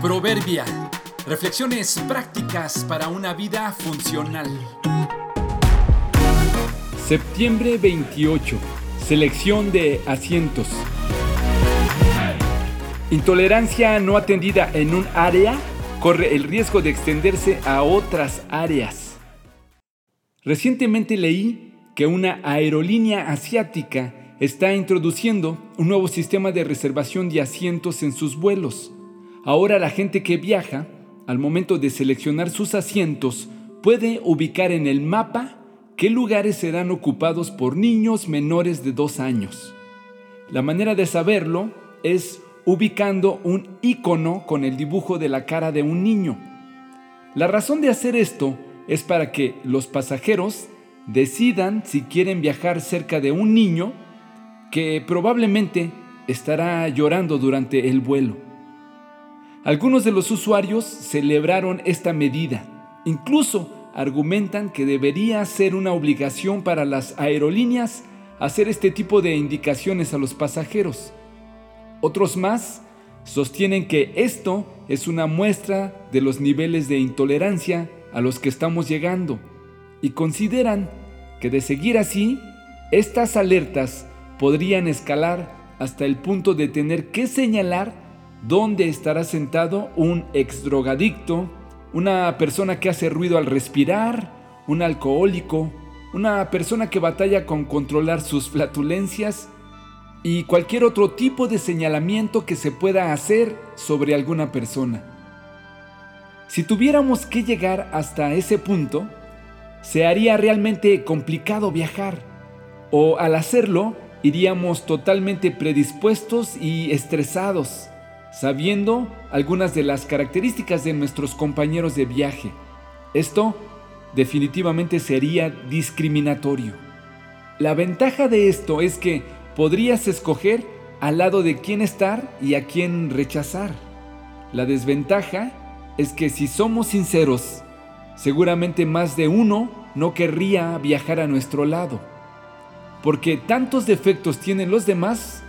Proverbia. Reflexiones prácticas para una vida funcional. Septiembre 28. Selección de asientos. Intolerancia no atendida en un área corre el riesgo de extenderse a otras áreas. Recientemente leí que una aerolínea asiática está introduciendo un nuevo sistema de reservación de asientos en sus vuelos. Ahora la gente que viaja, al momento de seleccionar sus asientos, puede ubicar en el mapa qué lugares serán ocupados por niños menores de dos años. La manera de saberlo es ubicando un icono con el dibujo de la cara de un niño. La razón de hacer esto es para que los pasajeros decidan si quieren viajar cerca de un niño que probablemente estará llorando durante el vuelo. Algunos de los usuarios celebraron esta medida. Incluso argumentan que debería ser una obligación para las aerolíneas hacer este tipo de indicaciones a los pasajeros. Otros más sostienen que esto es una muestra de los niveles de intolerancia a los que estamos llegando y consideran que de seguir así, estas alertas podrían escalar hasta el punto de tener que señalar dónde estará sentado un exdrogadicto, una persona que hace ruido al respirar, un alcohólico, una persona que batalla con controlar sus flatulencias y cualquier otro tipo de señalamiento que se pueda hacer sobre alguna persona. Si tuviéramos que llegar hasta ese punto, se haría realmente complicado viajar, o al hacerlo, iríamos totalmente predispuestos y estresados, sabiendo algunas de las características de nuestros compañeros de viaje. Esto definitivamente sería discriminatorio. La ventaja de esto es que podrías escoger al lado de quién estar y a quién rechazar. La desventaja es que si somos sinceros, seguramente más de uno no querría viajar a nuestro lado porque tantos defectos tienen los demás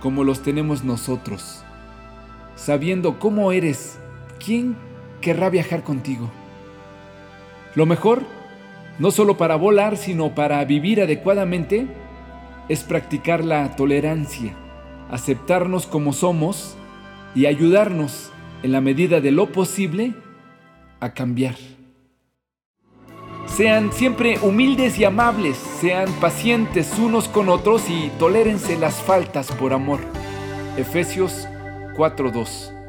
como los tenemos nosotros. Sabiendo cómo eres, ¿quién querrá viajar contigo? Lo mejor, no solo para volar, sino para vivir adecuadamente, es practicar la tolerancia, aceptarnos como somos y ayudarnos en la medida de lo posible a cambiar. Sean siempre humildes y amables, sean pacientes unos con otros y tolérense las faltas por amor. Efesios 4:2